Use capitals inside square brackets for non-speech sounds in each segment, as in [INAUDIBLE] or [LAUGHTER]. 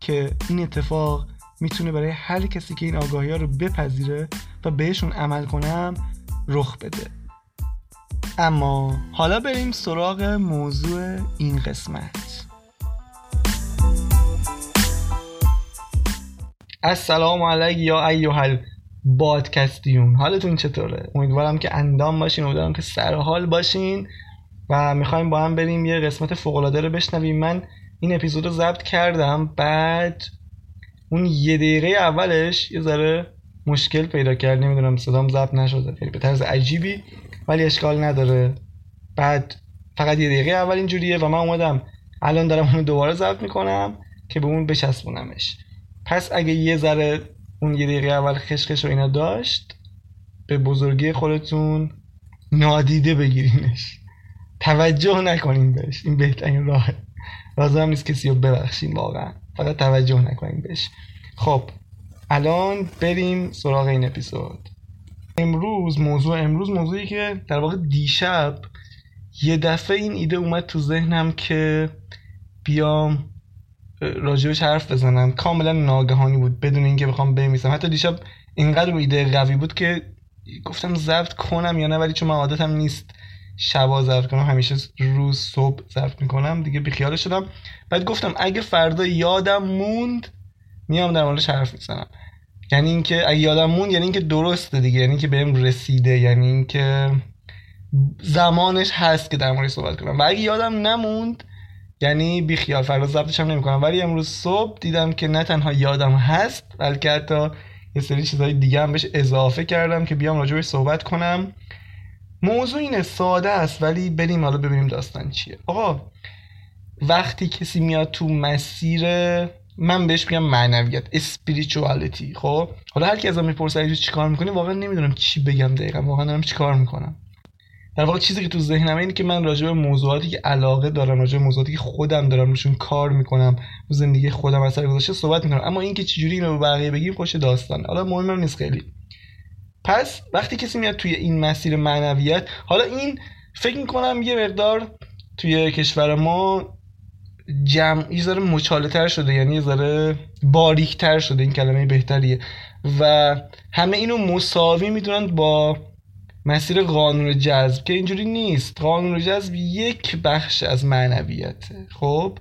که این اتفاق می‌تونه برای هر کسی که این آگاهی ها رو بپذیره و بهشون عمل کنم رخ بده. اما حالا بریم سراغ موضوع این قسمت. السلام علیک یا ایوهل بادکستیون حالتون چطوره؟ امیدوارم که اندام باشین امیدوارم که سر حال باشین و می‌خوایم با هم بریم یه قسمت فوق العاده رو بشنویم. من این اپیزود رو ضبط کردم بعد اون یه دقیقه اولش یه ذره مشکل پیدا کرد نمی‌دونم صدام ضبط نشده خیلی به طرز عجیبی ولی اشکال نداره. بعد فقط یه دقیقه اول اینجوریه و من اومدم. الان دارم اونو دوباره ضبط می‌کنم که به اون بچسبونمش. پس اگه یه ذره اون یه دقیقه اول خشخش و اینا داشت به بزرگی خودتون نادیده بگیرینش. توجه نکنین بهش این بهترین راهه. لازم نیست کسی رو ببخشین واقعا. فقط توجه نکنین بهش. خب الان بریم سراغ این اپیزود. امروز موضوع امروز موضوعی که در واقع دیشب یه دفعه این ایده اومد تو ذهنم که بیام راجبش حرف بزنم. کاملا ناگهانی بود بدون اینکه بخوام بمیسم حتی دیشب اینقدر ایده قوی بود که گفتم ضبط کنم یا نه ولی چون من عادتم نیست. شبا ضبط کنم همیشه روز صبح ضبط می‌کنم دیگه بیخیال شدم. بعد گفتم اگه فردا یادم موند میام در موردش حرف می‌زنم. یعنی اینکه اگه یادم موند یعنی اینکه درسته دیگه یعنی اینکه بهم رسیده یعنی اینکه زمانش هست که در موردش صحبت کنم. و اگه یادم نموند یعنی بیخیال فردا ضبطش هم نمی‌کنم. ولی امروز صبح دیدم که نه تنها یادم هست بلکه حتی یه سری چیزهای دیگه هم بهش اضافه کردم که بیام راجبش صحبت کنم. موضوع اینه ساده است ولی بریم حالا ببینیم داستان چیه. آقا وقتی کسی میاد تو مسیر من بهش میگم معنویت اسپریچوالیتی خب؟ حالا هر کی ازم می‌پرسه چیکار می‌کنی واقعا نمی‌دونم چی بگم دقیقا واقعا دارم چیکار می‌کنم. در واقع چیزی که تو ذهنم اینه که من راجع به موضوعاتی که علاقه دارم راجع به موضوعاتی که خودم دارم روشون کار می‌کنم تو زندگی خودم اثر گذاشته صحبت می‌کنم اما اینکه چجوری اینو به بقیه بگیم خوش داستانه. حالا مهمم نیست خیلی. پس وقتی کسی میاد توی این مسیر معنویت حالا این فکر می‌کنم یه مقدار توی کشور ما جمع یه ذره مچاله تر شده یعنی یه ذره باریک تر شده این کلمه بهتریه. و همه اینو مساوی می‌دونن با مسیر قانون جذب که اینجوری نیست. قانون جذب یک بخش از معنویته. خب؟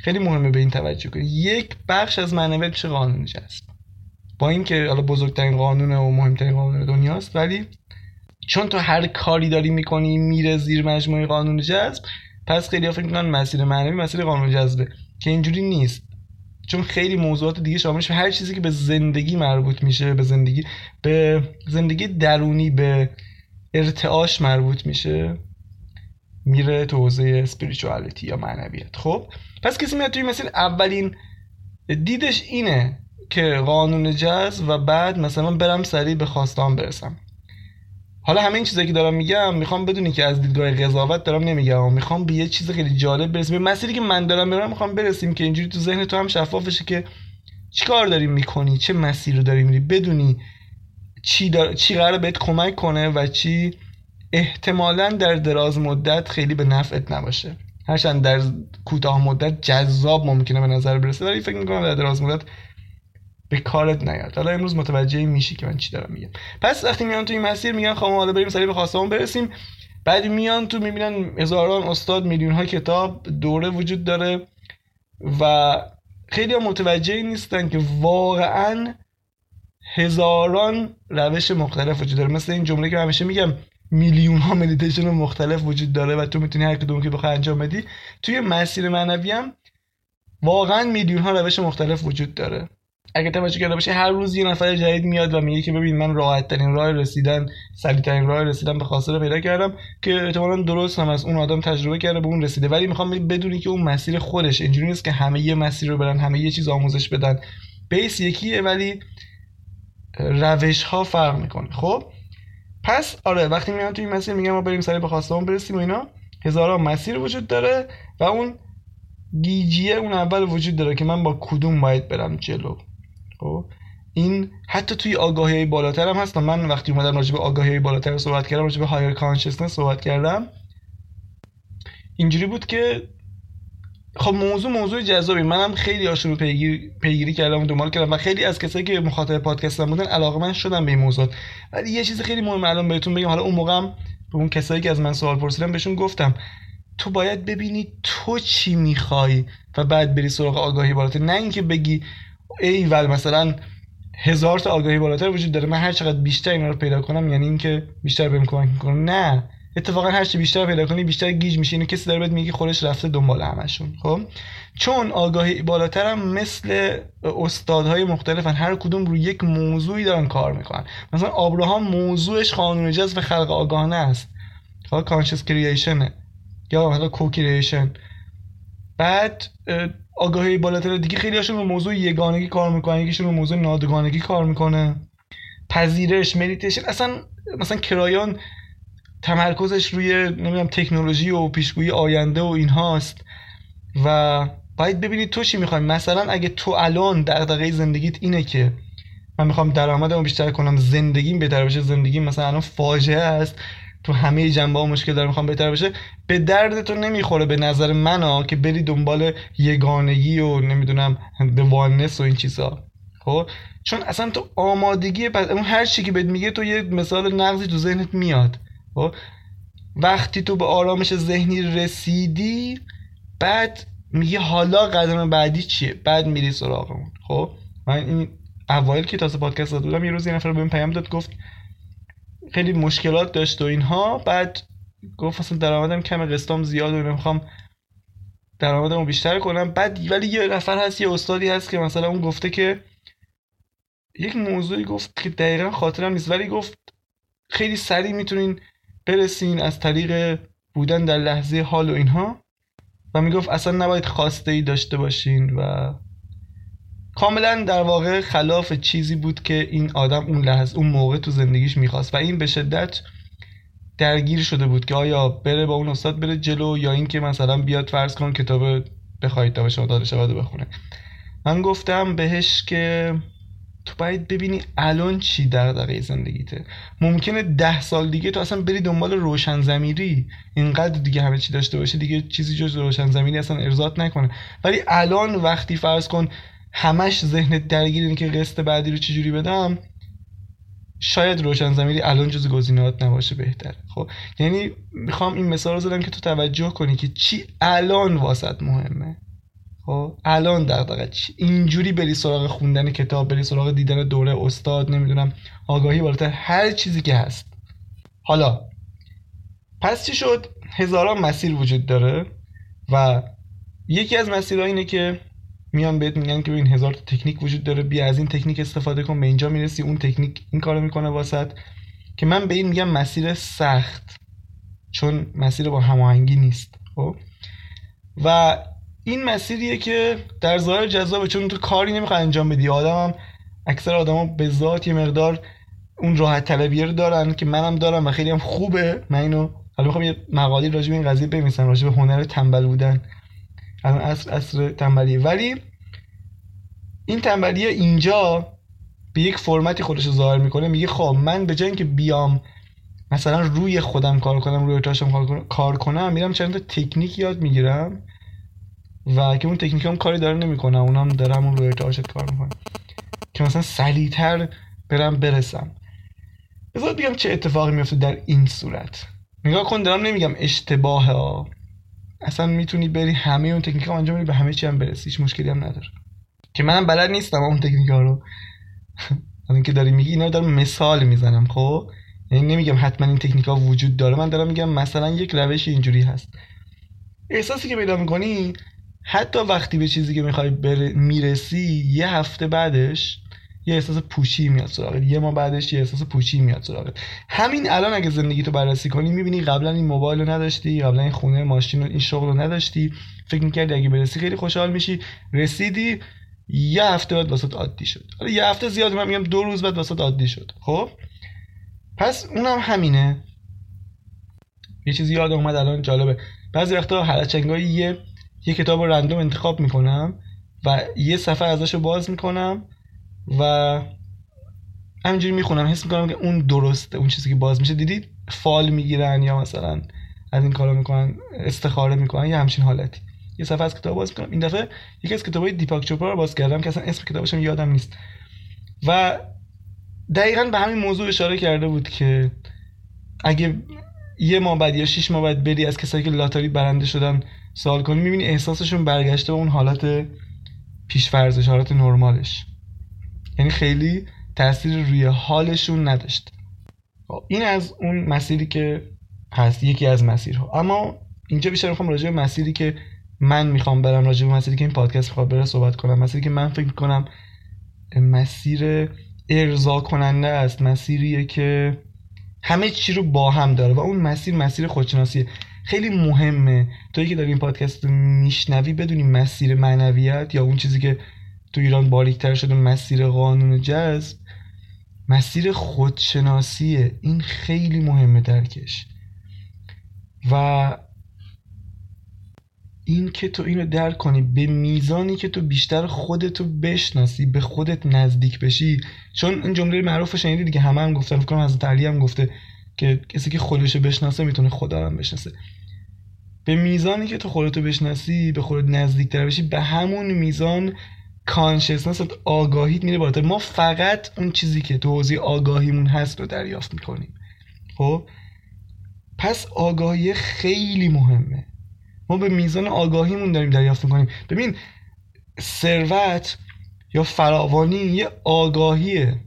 خیلی مهمه به این توجه کنید یک بخش از معنویت چه قانون جذب؟ با اینکه حالا بزرگترین قانون و مهمترین قانون دنیاست ولی چون تو هر کاری داری می‌کنی میره زیر مجموعه قانون جذب پس خیلی فکر می‌کنن مسیر معنوی مسیر قانون جذبه که اینجوری نیست. چون خیلی موضوعات دیگه شاملش هر چیزی که به زندگی مربوط میشه به زندگی به زندگی درونی به ارتعاش مربوط میشه میره تو حوزه اسپریچوالیتی یا معنویت. خب؟ پس کسی میاد توی مثل اولین دیدش اینه که قانون جذب و بعد مثلا برم سریع به خواستان برسم. حالا همه این چیزایی که دارم میگم می‌خوام بدونی که از دیدگاه قضاوت دارم نمیگم می‌خوام به یه چیز خیلی جالب برسیم. به مسیری که من دارم میرم می‌خوام برسیم که اینجوری تو ذهن تو هم شفاف بشه که چیکار داری می‌کنی؟ چه مسیر رو داری میری؟ بدونی چی, دار... چی قرار بهت کمک کنه و چی احتمالا در دراز مدت خیلی به نفعت نباشه. هرچند در کوتاه مدت جذاب ممکنه به نظر برسه ولی فکر می‌کنم در دراز مدت به کارت نیاد. حالا امروز متوجه میشی که من چی دارم میگم. پس وقتی میان تو این مسیر میگن خب حالا بریم سریع به خواستمون برسیم. بعد میان تو می‌بینن هزاران استاد میلیون ها کتاب دوره وجود داره و خیلی هم متوجه نیستن که واقعا هزاران روش مختلف وجود داره. مثل این جمله که همیشه میگم میلیون ها مدیتیشن مختلف وجود داره و تو می‌تونی هر کدوم که بخوای انجام بدی. توی مسیر معنوی هم واقعا میلیون ها روش مختلف وجود داره. اگه توجه کرده باشه هر روز یه نفر جدید میاد و میگه که ببین من راحت ترین راه رسیدن سریع ترین راه رسیدن به خواسته رو پیدا کردم که احتمالاً درست هم از اون آدم تجربه کرده به اون رسیده. ولی می‌خوام بدونی که اون مسیر خودش اینجوری نیست که همه یه مسیر رو برن همه یه چیز آموزش بدن. بیس یکیه ولی روش ها فرق می‌کنه. خب؟ پس آره وقتی میان توی مسیر میگم ما بریم سریع به خواستمون برسیم و اینا هزاران مسیر وجود داره و اون گیجیه اون اول وجود داره که من با کدوم باید برم جلو. خب. این حتی توی آگاهی بالاتر هم هست. من وقتی اومدم راجع به آگاهی بالاتر صحبت کردم راجع به هایر کانشسنس صحبت کردم. اینجوری بود که خب موضوع موضوع جذابی. منم خیلی رو پیگیر، پیگیری کردم و دنبال کردم و خیلی از کسایی که مخاطب پادکستم بودن علاقه من شدم به این موضوع ولی یه چیز خیلی مهم الان بهتون بگم. حالا اون موقع به اون کسایی که از من سوال پرسیدن بهشون گفتم تو باید ببینی تو چی می‌خوای و بعد بری سراغ آگاهی بالاتر. نه اینکه بگی ای ول مثلا هزار تا آگاهی بالاتر وجود داره. من هر چقدر بیشتر اینا رو پیدا کنم یعنی اینکه بیشتر بهم کمک می‌کنه. نه. اتفاقا هر چی بیشتر پیدا کنی بیشتر گیج میشی. اینو کسی داره بهت میگه خودش رفته دنبال همشون. خب؟ چون آگاهی بالاتر هم مثل استادهای مختلفن. هر کدوم روی یک موضوعی دارن کار می‌کنن. مثلا آبراهام موضوعش قانون جذب خلق آگاهانه است. حالا کانشس کرییشنه یا حالا کوکریشن بعد آگاهی بالاتر دیگه خیلی هاشون رو موضوع یگانگی کار می‌کنن یکیشون رو موضوع نادگانگی کار می‌کنه. پذیرش مدیتیشن اصلا مثلا کرایان تمرکزش روی نمی‌دونم تکنولوژی و پیشگویی آینده و اینهاست و باید ببینید تو چی می‌خوای. مثلا اگه تو الان دغدغه زندگیت اینه که من می‌خوام درآمدمو بیشتر کنم زندگیم بهتر بشه زندگیم مثلا الان فاجعه است. تو همه جنبه ها مشکل داره می‌خوام بهتر بشه. به درد تو نمی‌خوره به نظر من که بری دنبال یگانگی و نمی‌دونم دوانس و این چیزا. خب؟ چون اصلا تو آمادگی پس اون هر چی که بهت میگه تو یه مثال نقضی تو ذهنت میاد. خب؟ وقتی تو به آرامش ذهنی رسیدی بعد میگه حالا قدم بعدی چیه؟ بعد میری سراغمون. خب؟ من این اوایل که تازه پادکست داده بودم یه روز یه نفر بهم پیام داد گفت خیلی مشکلات داشت و اینها. بعد گفت اصلا درآمدم کم قسطام زیاد و نمی‌خوام درآمدمو بیشتر کنم. بعد ولی یه نفر هست یه استادی هست که مثلا اون گفته که یک موضوعی گفت که دقیقا خاطرم نیست ولی گفت خیلی سریع می‌تونین برسین از طریق بودن در لحظه حال و اینها. و می‌گفت اصلا نباید خواسته ای داشته باشین و کاملا در واقع خلاف چیزی بود که این آدم اون لحظه اون موقع تو زندگیش می‌خواست و این به شدت درگیر شده بود که آیا بره با اون استاد بره جلو یا اینکه مثلا بیاد فرض کن کتاب بخواید تا به شما داده شود بخونه. من گفتم بهش که تو باید ببینی الان چی در دقیقه زندگیته. ممکنه ده سال دیگه تو اصلا بری دنبال روشن زمیری. اینقدر دیگه همه چی داشته باشه دیگه چیزی جز روشن زمینی اصلا ارزاد نکنه. ولی الان وقتی فرض کن همش ذهنت درگیر اینه که قسط بعدی رو چجوری بدم شاید روشن زمینی الان جز گزینه‌هات نباشه بهتر. خب یعنی می‌خوام این مثال رو زدم که تو توجه کنی که چی الان واسط مهمه. خب الان دغدغه چی؟ اینجوری بری سراغ خوندن کتاب بری سراغ دیدن دوره استاد نمی‌دونم آگاهی بالاتر هر چیزی که هست. حالا پس چی شد؟ هزاران مسیر وجود داره و یکی از مسیرها اینه که میان بهت میگن که ببین هزار تکنیک وجود داره بیا از این تکنیک استفاده کن به اینجا می‌رسی اون تکنیک این کارو می‌کنه واسط که من به این میگم مسیر سخت چون مسیر با هماهنگی نیست خب؟ و این مسیریه که در ظاهر جذابه چون تو کاری نمی‌خواد انجام بدی. آدمم اکثر آدما به ذات یه مقدار اون راحت طلبیه رو دارن که منم دارم و خیلی هم خوبه. من اینو حالا می‌خوام یه مقالی راجع به این قضیه بنویسم راجع به هنر تنبل بودن. الان اصر تنبلیه. ولی این تنبلیه اینجا به یک فرمتی خودش رو ظاهر می‌کنه میگه خب من به جای اینکه بیام مثلا روی خودم کار کنم روی تاشم کار کنم میرم چند تا تکنیک یاد می‌گیرم و که اون تکنیک هم کاری داره نمی‌کنه اونم دارم اون روی ارتعاشت کار می‌کنه که مثلا سریعتر برم برسم. بذار بگم چه اتفاقی میفته در این صورت. نگاه کن دارم نمیگم اشتباه ها. اصلا می‌تونی بری همه اون تکنیک ها انجام به همه چی هم برسی هیچ مشکلی هم نداره. که منم بلد نیستم اون تکنیک ها رو. [LAUGHS] الان که داری میگی اینا دارم مثال می‌زنم خب؟ یعنی نمیگم حتما این تکنیک ها وجود داره من دارم میگم مثلا یک روش اینجوری هست. احساسی که پیدا می‌کنی حتی وقتی به چیزی که می‌خوای می‌رسی یه هفته بعدش یه احساس پوچی میاد سراغت. یه ما بعدش یه احساس پوچی میاد سراغت. همین الان اگه زندگی تو بررسی کنی می‌بینی قبلا این موبایل رو نداشتی قبلا این خونه ماشین و این شغل رو نداشتی. فکر می‌کردی اگه برسی خیلی خوشحال میشی. رسیدی یه هفته بعد واسه عادی شد. حالا یه هفته زیاد من میگم دو روز بعد واسه عادی شد. خب؟ پس اونم همینه. یه چیزی یاد اومد الان جالبه. بعضی وقتا هرچنگایی یه یه کتاب رندوم انتخاب می‌کنم و یه صفحه ازش رو باز می‌کنم. و همینجوری می‌خونم حس می‌کنم که اون درسته اون چیزی که باز میشه. دیدید؟ فال می‌گیرن یا مثلا از این کارا می‌کنن استخاره می‌کنن یا همچین حالتی. یه صفحه از کتاب باز می‌کنم. این دفعه یکی از کتابای دیپاک چوپرا رو باز کردم که اصلا اسم کتابش یادم نیست. و دقیقا به همین موضوع اشاره کرده بود که اگه یه ماه بعد یا شش ماه بعد بری از کسایی که لاتاری برنده شدن سوال کنی می‌بینی احساسشون برگشته به اون حالت پیشفرزش حالت نرمالش. یعنی خیلی تاثیر روی حالشون نداشته خب، این از اون مسیری که هست یکی از مسیرها. اما اینجا بیشتر می‌خوام راجع به مسیری که من می‌خوام برم راجع به مسیری که این پادکست می‌خواد بره صحبت کنم. مسیری که من فکر می‌کنم مسیر ارضا کننده است مسیریه که همه چی رو با هم داره و اون مسیر مسیر خودشناسیه. خیلی مهمه. توی که داری این پادکست رو میشنوی بدونی مسیر معنویت یا اون چیزی که تو ایران باریکتر شده مسیر قانون جذب مسیر خودشناسیه. این خیلی مهمه درکش. و این که تو اینو درک کنی به میزانی که تو بیشتر خودتو بشناسی به خودت نزدیک بشی. چون این جمله معروف شنیدی دیگه. همه هم گفتن فکر کنم از علی هم گفته که کسی که خودشو بشناسه می‌تونه خدا هم بشناسه. به میزانی که تو خودتو بشناسی به خودت نزدیکتر بشی به همون میزان کانشسنس آگاهیت میره بالاتر. ما فقط اون چیزی که تو حوزه آگاهیمون هست رو دریافت می‌کنیم. خب؟ پس آگاهی خیلی مهمه. ما به میزان آگاهیمون داریم دریافت می‌کنیم. ببین ثروت یا فراوانی یه آگاهیه.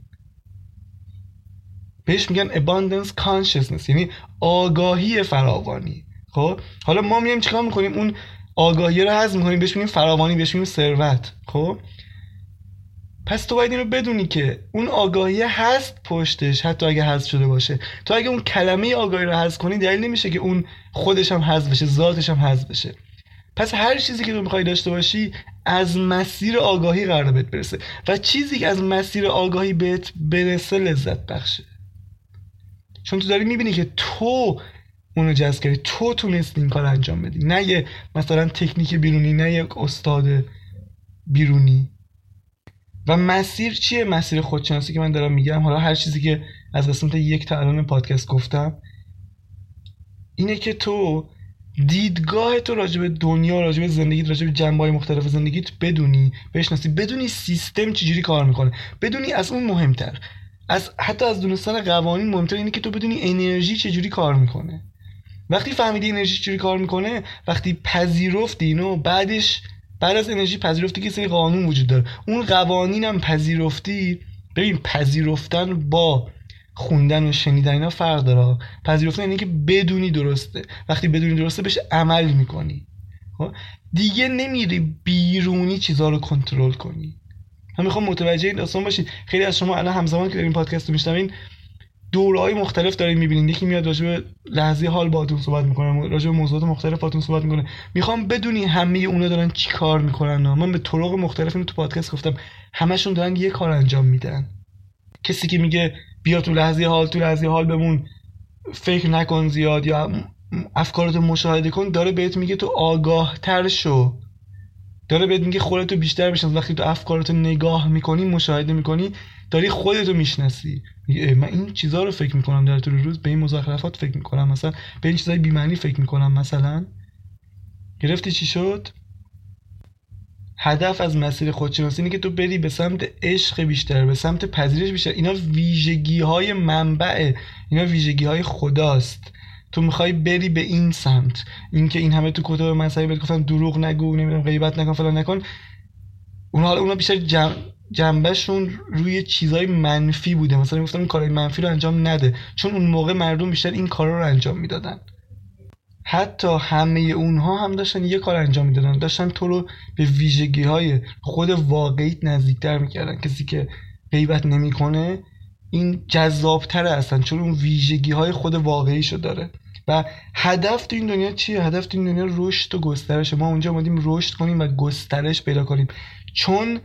بهش میگن abundance consciousness یعنی آگاهی فراوانی. خب؟ حالا ما میایم چیکار می‌کنیم؟ اون آگاهی رو حذف می‌کنیم بهش میگیم فراوانی بهش میگیم ثروت. خب؟ پس تو باید این رو بدونی که اون آگاهی هست پشتش حتی اگه حذف شده باشه. تو اگه اون کلمه آگاهی رو حذف کنی دلیل نمیشه که اون خودش هم حذف بشه ذاتش هم حذف بشه. پس هر چیزی که تو می‌خوای داشته باشی از مسیر آگاهی قرار بهت برسه. و چیزی که از مسیر آگاهی بهت برسه لذت بخشه. چون تو داری می‌بینی که تو اونو جذب کردی. تو تونستی این کار انجام بدی. نه یه مثلا تکنیک بیرونی نه یک استاد بیرونی. و مسیر چیه؟ مسیر خودشناسی که من دارم میگم. حالا هر چیزی که از قسمت یک تا الان پادکست گفتم اینه که تو دیدگاه تو راجع دنیا راجع به زندگیت راجع به جنبه مختلف زندگیت بدونی بشناسی بدونی سیستم چجوری کار می‌کنه. بدونی از اون مهمتر. از حتی از دونستن قوانین مهمتر اینه که تو بدونی انرژی چجوری کار می‌کنه. وقتی فهمیدی انرژی چجوری کار می‌کنه وقتی پذیرفتی اینو بعدش بعد از انرژی پذیرفتی که سری قانون وجود داره. اون قوانین هم پذیرفتی ببین پذیرفتن با خوندن و شنیدن اینا فرق داره پذیرفتن اینه که بدونی درسته. وقتی بدونی درسته بهش عمل می‌کنی. خب؟ دیگه نمیری بیرونی چیزها رو کنترل کنی. من می‌خوام متوجه این داستان باشید. خیلی از شما الان همزمان که دارین پادکست رو میشنوین دورهای مختلف دارین می‌بینین یکی میاد راجع به لحظه حال باهاتون صحبت می‌کنه راجع به موضوعات مختلف باهاتون صحبت می‌کنه. می‌خوام بدونی همه اونا دارن چی کار می‌کنن؟ من به طرق مختلف تو پادکست گفتم. همشون دارن یه کار انجام میدن. کسی که میگه بیا تو لحظه حال تو لحظه حال بمون. فکر نکن زیاد یا افکارتو مشاهده کن. داره بهت میگه تو آگاه تر شو. داره بهت میگه خودتو بیشتر بشناس. وقتی تو افکارتو نگاه می‌کنی مشاهده می‌کنی داری خودتو می‌شناسی. من این چیزها رو فکر می‌کنم در طول روز به این مزخرفات فکر می‌کنم. مثلا به این چیزای بی‌معنی فکر می‌کنم. مثلا گرفتی چی شد؟ هدف از مسیر خودشناسی اینه که تو بری به سمت عشق بیشتر به سمت پذیرش بیشتر. اینا ویژگی های منبعه اینا ویژگی های خداست. تو می‌خوای بری به این سمت. اینکه این همه تو کتاب مذهبی بهت گفتن دروغ نگو نمی‌دونم غیبت نکن فلان نکن. اون حالا اونا بیشتر جمع جنبهشون روی چیزای منفی بوده. مثلا این کارهای منفی رو انجام نده. چون اون موقع مردم بیشتر این کارا رو انجام می‌دادن. حتی همه اونها هم داشتن یه کار انجام می‌دادن. داشتن تو رو به ویژگی های خود واقعیت نزدیکتر می‌کردن. کسی که غیبت نمی‌کنه این جذابتره هستن. چون اون ویژگی های خود واقعیشو داره. و هدف تو این دنیا چیه؟ هدف تو این دنیا رشد و گسترش ما اونجا اومدیم رشد کنیم و گسترش پیدا کنیم. چون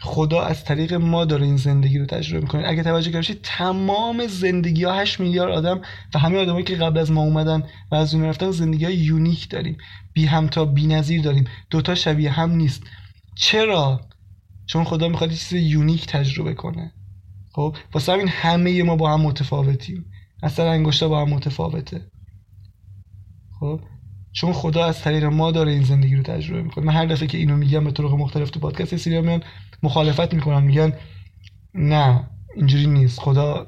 خدا از طریق ما داره این زندگی رو تجربه می‌کنه. اگه توجه کردید تمام زندگی ها 8 میلیارد آدم و همه آدمایی که قبل از ما اومدن و از اون رفتن زندگی های unique داریم. بی همتا بی نظیر داریم. دوتا شبیه هم نیست. چرا؟ چون خدا می‌خواد چیز unique تجربه کنه. خب واسه همین همه ما با هم متفاوتیم. اصلا انگشتا با هم متفاوته. خب؟ چون خدا از طریق ما داره این زندگی رو تجربه می‌کنه. من هر دفعه که اینو میگم به طرق مختلف تو پادکست سری میان مخالفت می‌کنن میگن نه اینجوری نیست. خدا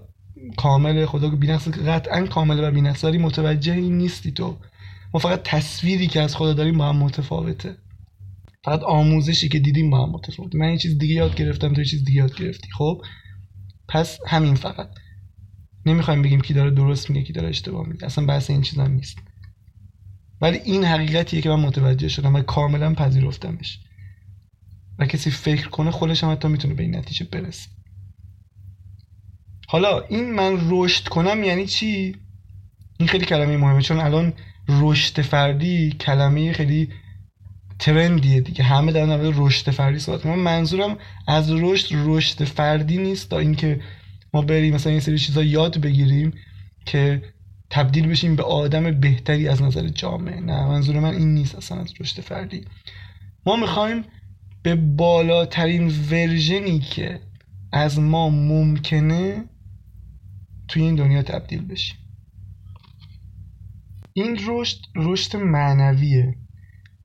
کامله خدا بی‌نقص قطعا کامله و بی‌نقص متوجه این نیستی تو. ما فقط تصویری که از خدا داریم با هم متفاوته. فقط آموزشی که دیدیم با هم متفاوته. من یه چیز دیگه یاد گرفتم تو یه چیز دیگه یاد گرفتی. خب؟ پس همین فقط. نمی‌خوایم بگیم کی داره درست میگه کی داره اشتباه میگه. اصلا بحث این چیزا نیست. ولی این حقیقتیه که من متوجه شدم و کاملا پذیرفتمش. و کسی فکر کنه خودش هم حتی می‌تونه به این نتیجه برسه. حالا این من رشد کنم یعنی چی؟ این خیلی کلمه مهمه چون الان رشد فردی کلمه خیلی ترندیه دیگه. همه در مورد رشد فردی صحبت من منظورم از رشد رشد فردی نیست تا اینکه ما بریم مثلا این سری چیزا یاد بگیریم که تبدیل بشیم به آدم بهتری از نظر جامعه. نه منظور من این نیست اصلا از رشد فردی. ما می‌خوایم به بالاترین ورژنی که از ما ممکنه توی این دنیا تبدیل بشیم. این رشد رشد معنویه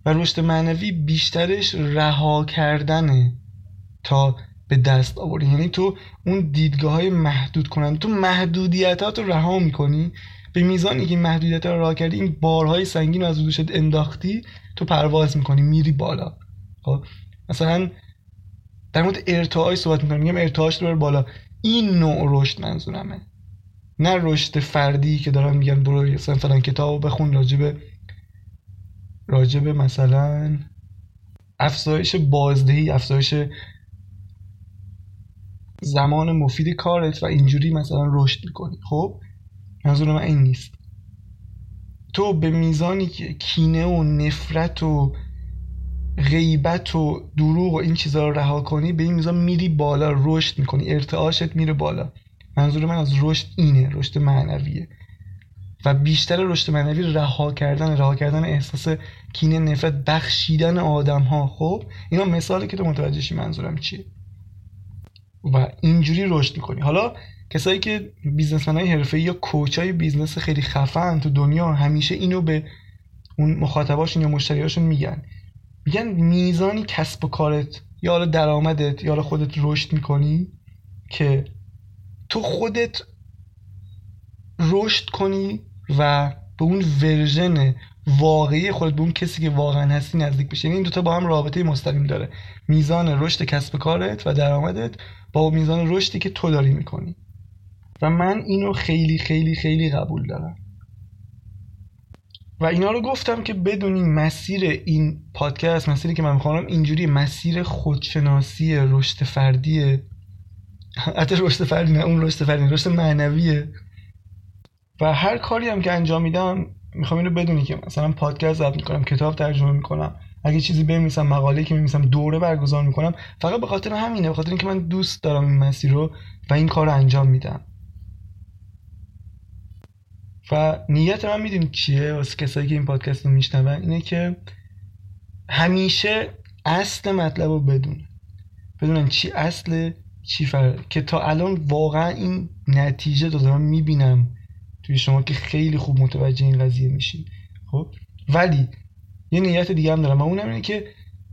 و رشد معنوی بیشترش رها کردنه تا به دست آوردن یعنی تو اون دیدگاه های محدود کنن تو محدودیت تو رها می‌کنی به میزانی که محدودیت رو رها کردی این بارهای سنگین رو از دوشت انداختی تو پرواز می‌کنی میری بالا. خب؟ مثلا در مورد ارتعاعی صحبت می‌کنم میگم ارتعاعش رو بالا. این نوع رشد منظورمه. نه رشد فردی که دارن میگن برو مثلا فلان کتاب بخون راجبه راجبه مثلا افزایش بازدهی افزایش زمان مفید کارت و اینجوری مثلا رشد می‌کنی. خب؟ منظور من این نیست. تو به میزانی که کینه و نفرت و غیبت و دروغ و این چیزها رو رها کنی به این میزان میری بالا رشد می‌کنی ارتعاشت میره بالا. منظور من از رشد اینه رشد معنویه. و بیشتر رشد معنوی رها کردن رها کردن احساس کینه نفرت بخشیدن آدم ها خب اینا مثالی که تو متوجه منظورم چیه. و اینجوری رشد می‌کنی. حالا کسایی که businessman های حرفه ای یا coach های business خیلی خفن تو دنیا همیشه اینو به اون مخاطباشون یا مشتریاشون میگن. میگن میزانی کسب و کارت یا حالا درآمدت یا حالا خودت رشد می‌کنی که تو خودت رشد کنی و به اون ورژن واقعی خودت به اون کسی که واقعا هستی نزدیک بشی. یعنی این دوتا با هم رابطه مستقیم داره. میزان رشد کسب کارت و درآمدت با میزان رشدی که تو داری می‌کنی. و من اینو خیلی خیلی خیلی قبول دارم. و اینا رو گفتم که بدونی مسیر این پادکست مسیری که من می‌خوام اینجوری مسیر خودشناسی رشد فردیه حتی رشد فردی نه اون رشد فردی رشد معنویه. و هر کاری هم که انجام میدم می‌خوام اینو بدونی که مثلا پادکست ضبط می‌کنم کتاب ترجمه می‌کنم اگه چیزی بنویسم مقاله که میمیسم دوره برگزار می‌کنم فقط به خاطر همینه به خاطر اینکه من دوست دارم این مسیر رو و این کار رو انجام میدم. و نیت من می‌دونی چیه واسه کسایی که این پادکست رو میشنون اینه که همیشه اصل مطلب رو بدون بدونن چی اصل چی فرق که تا الان واقعا این نتیجه رو دارم می‌بینم توی شما که خیلی خوب متوجه این قضیه میشین. خب؟ ولی یه نیت دیگه هم دارم. و اونم اینه که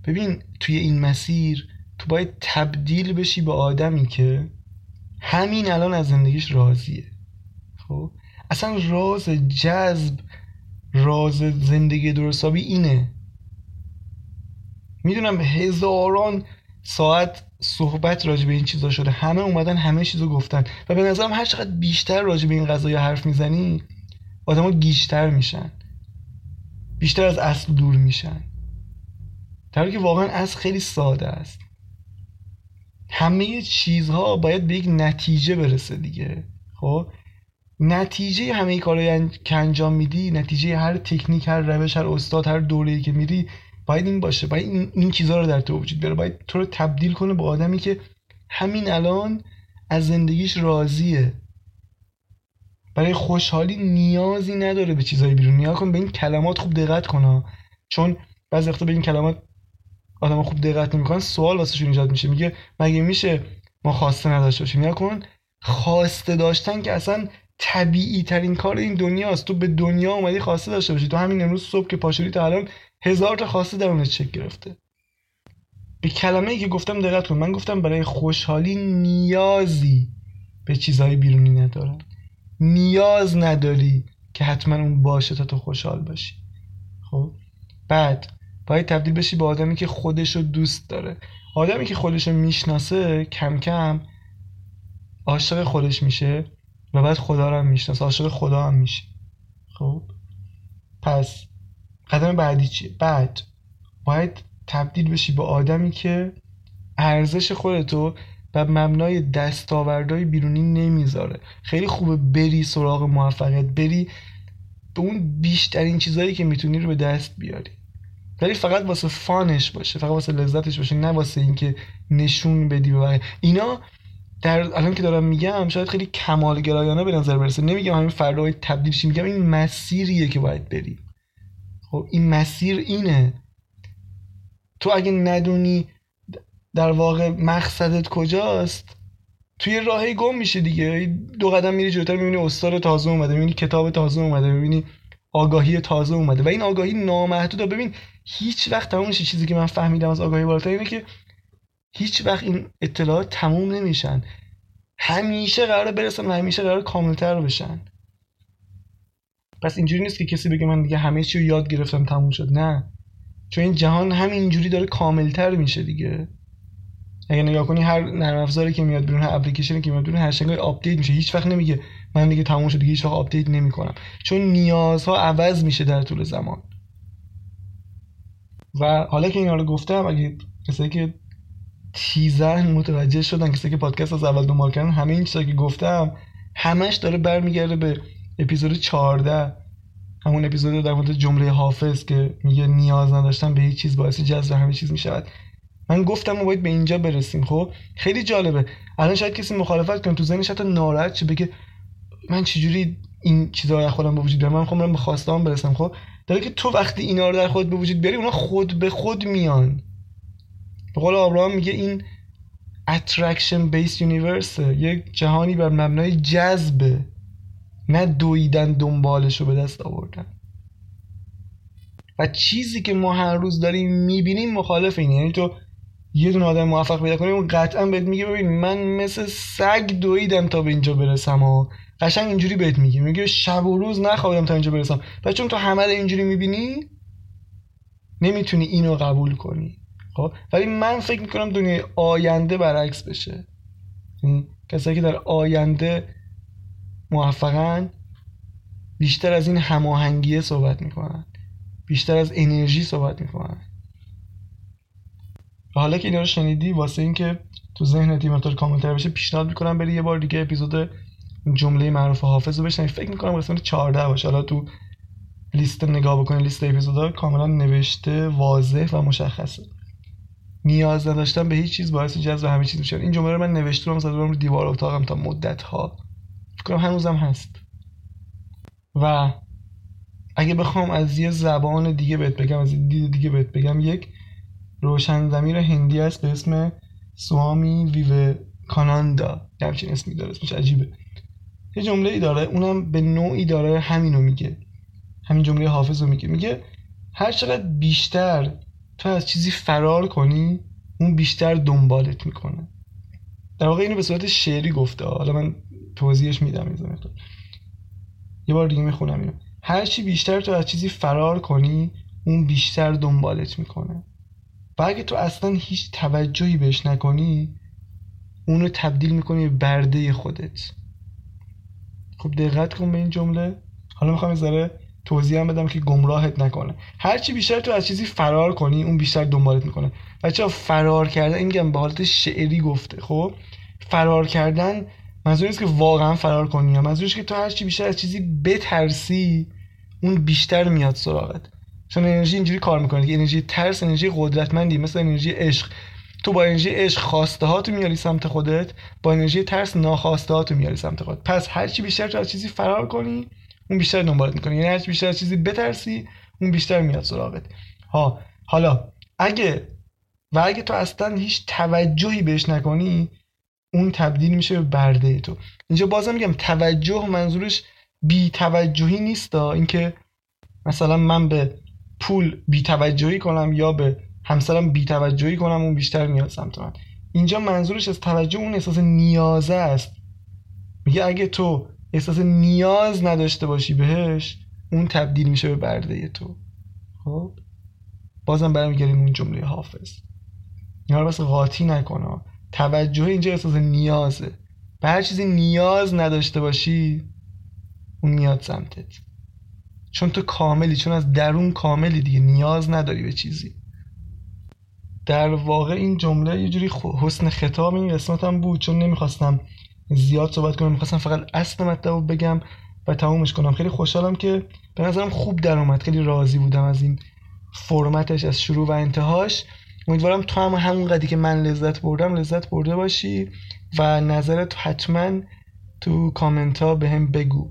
ببین توی این مسیر تو باید تبدیل بشی به آدمی که همین الان از زندگیش راضیه. خب؟ اصلا راز جذب راز زندگی درستابی اینه. می‌دونم هزاران ساعت صحبت راجع به این چیزا شده. همه اومدن همه چیزو گفتن. و به نظرم هر چقدر بیشتر راجع به این قضايا حرف می‌زنی آدما گیشتر میشن. بیشتر از اصل دور میشن. در حالی که واقعا اصل خیلی ساده است. همه چیزها باید به یک نتیجه برسه دیگه. خب؟ نتیجه همه کارهایی که انجام میدی نتیجه هر تکنیک هر روش هر استاد هر دوره‌ای که میری باید این باشه. باید این, این چیزها رو در تو وجود بیاره. باید تو رو تبدیل کنه به آدمی که همین الان از زندگیش راضیه. برای خوشحالی نیازی نداره به چیزهای بیرون. نیا کن به این کلمات خوب دقت کنه چون بعضی وقتا به این کلمات آدم خوب دقت نمی‌کنن. سوال واسهشون ایجاد میشه. میگه مگه میشه ما خواسته نداشته باشیم؟ نیا کن خواسته داشتن که اصلا طبیعی ترین کار این دنیاست. تو به دنیا اومدی خواسته داشته باشی. تو همین امروز صبح که پاشوری تا الان هزار تا خواسته درونت چک گرفته. به کلمه ای که گفتم دقت کن. من گفتم برای خوشحالی نیازی به چیزهای بیرونی ندارم. نیاز نداری که حتما اون باشه تا تو خوشحال باشی. خب؟ بعد باید تبدیل بشی به آدمی که خودش رو دوست داره. آدمی که خودش رو می‌شناسه کم کم عاشق خودش میشه. و بعد خدا رو هم می‌شناسه. عاشق خدا هم میشه. خب؟ پس قدم بعدی چیه بعد باید تبدیل بشی به آدمی که ارزش خودتو و مبنای دستاوردهای بیرونی نمی‌ذاره. خیلی خوبه بری سراغ موفقیت بری به اون بیشترین چیزهایی که می‌تونی رو به دست بیاری. ولی فقط واسه فانش باشه فقط واسه لذتش باشه نه واسه اینکه نشون بدی به اینا در الان که دارم میگم شاید خیلی کمالگرایانه به نظر برسه. نمیگم همین فردا باید تبدیل شی میگم این مسیریه که باید بری خب این مسیر اینه. تو اگه ندونی در واقع مقصدت کجاست توی راهی گم میشه دیگه. دو قدم میری جلوتر می‌بینی استاد تازه اومده می‌بینی کتاب تازه اومده می‌بینی آگاهی تازه اومده. و این آگاهی نامحدوده. ببین هیچ وقت تموم چیزی که من فهمیدم از آگاهی بالاتر اینه که هیچ وقت این اطلاعات تموم نمیشن. همیشه قرار برسن و همیشه قرار کاملتر بشن. پس اینجوری نیست که کسی بگه من دیگه همه چی رو یاد گرفتم تموم شد. نه. چون این جهان همینجوری داره کاملتر میشه دیگه. اگه نگاه کنی هر نرم افزاری که میاد بیرون هر اپلیکیشنی که میاد بیرون هر شنگای update میشه. هیچ وقت نمیگه من دیگه تموم شد دیگه هیچ وقت update نمی‌کنم. چون نیازها عوض میشه در طول زمان. و حالا که اینا رو گفتم اگه کسایی که تیزن متوجه شدن. کسایی که پادکست از اول دنبال کردن همه این چیزایی که گفتم همش داره برمیگرده به اپیزود 14 همون اپیزود در مورد جمله حافظ که میگه نیاز نداشتن به هیچ چیز باعث جذب همه چیز می‌شود. من گفتم ما باید به اینجا برسیم. خب؟ خیلی جالبه. الان شاید کسی مخالفت کنه. تو ذهنش حتی ناراحت شه بگه من چجوری این چیزا رو خودم به وجود بیارم؟ من می‌خوام به خواستام برسم. خب؟ داره که تو وقتی اینا رو در خود به وجود بیاری اونا خود به خود میان. به قول آبراهام میگه این attraction based universe یک جهانی بر مبنای جذبه نه دویدن دنبالش رو به دست آوردن. و چیزی که ما هر روز داریم می‌بینیم مخالف اینه. یعنی تو یه دونه آدم موفق پیدا کنی اون قطعا بهت میگه ببین من مثل سگ دویدم تا به اینجا برسم و قشنگ اینجوری بهت میگه. میگه شب و روز نخوابیدم تا اینجا برسم. و چون تو همه اینجوری می‌بینی نمی‌تونی اینو قبول کنی. خب؟ ولی من فکر می‌کنم دنیای آینده برعکس بشه. یعنی کسایی که در آینده موفقن بیشتر از این هماهنگیه صحبت می‌کنن. بیشتر از انرژی صحبت می‌کنن. حالا که اینا رو شنیدی واسه اینکه تو ذهنت این مقدار کاملتر بشه پیشنهاد می‌کنم بری یه بار دیگه اپیزود جمله معروف حافظ رو بشنوی. فکر می‌کنم قسمت 14 باشه. حالا تو لیست نگاه بکنی لیست اپیزودا کاملا نوشته واضح و مشخصه. نیاز نداشتن به هیچ چیز باعث جذب همه چیز میشه این جمله رو من نوشته رو رو دیوار اتاقم تا مدت ها فکر کنم هنوزم هست. و اگه بخوام از یه زبان دیگه بهت بگم از دید دیگه بهت بگم یک روشن زمیر هندی است به اسم سوامی ویو کاناندا. همچین اسمی داره اسمش عجیبه. یه جمله ای داره اونم به نوعی داره همینو میگه. همین جمله حافظ رو میگه. میگه هر چقدر بیشتر تو از چیزی فرار کنی اون بیشتر دنبالت می‌کنه. در واقع اینو به صورت شعری گفته. حالا من توضیحش میدم یه بار دیگه می‌خونم اینو. هرچی بیشتر تو از چیزی فرار کنی اون بیشتر دنبالت می‌کنه. و اگه تو اصلا هیچ توجهی بهش نکنی اونو تبدیل می‌کنی به برده خودت. خب دقت کن به این جمله. حالا می‌خوام ذره توضیح هم بدم که گمراهت نکنه. هرچی بیشتر تو از چیزی فرار کنی اون بیشتر دنبالت می‌کنه. بچه فرار کردن این میگم به حالت شعری گفته خب؟ فرار کردن منظور نیست که واقعا فرار کنی منظورش که تو هرچی بیشتر از چیزی بترسی اون بیشتر میاد سراغت. چون انرژی اینجوری کار می‌کنه که انرژی ترس انرژی قدرتمندی مثل انرژی عشق. تو با انرژی عشق خواسته ها تو میاری سمت خودت با انرژی ترس ناخواسته ها تو میاری سمت خودت. پس هر چی بیشتر تو از چیزی فرار کنی اون بیشتر دنبالت می‌کنه یعنی هر چی بیشتر چیزی بترسی اون بیشتر میاد سراغت. ها حالا اگه و اگه تو اصلا هیچ توجهی بهش نکنی اون تبدیل میشه به برده تو. اینجا بازم میگم توجه منظورش بی توجهی نیست اینکه مثلا من به پول بی توجهی کنم یا به همسرم بی توجهی کنم اون بیشتر میاد سمت من. اینجا منظورش از توجه اون احساس نیازه است. میگه اگه تو احساس نیاز نداشته باشی بهش اون تبدیل میشه به برده تو. خب؟ بازم برمیگردیم اون جمله حافظ. اینا رو بس قاطی نکنه توجه اینجا احساس نیازه. به هر چیزی نیاز نداشته باشی اون میاد سمتت. چون تو کاملی چون از درون کاملی دیگه نیاز نداری به چیزی. در واقع این جمله یه جوری حسن خطاب این قسمت هم بود چون نمی‌خواستم زیاد صحبت کنم. می‌خواستم فقط اصل مطلب رو بگم و تمومش کنم. خیلی خوشحالم که به نظرم خوب در اومد. خیلی راضی بودم از این فرمتش از شروع و انتهاش. امیدوارم تو هم همون قدی که من لذت بردم لذت برده باشی و نظرت حتما تو کامنت ها به هم بگو.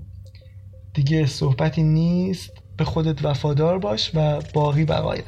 دیگه صحبتی نیست. به خودت وفادار باش و باقی بقایت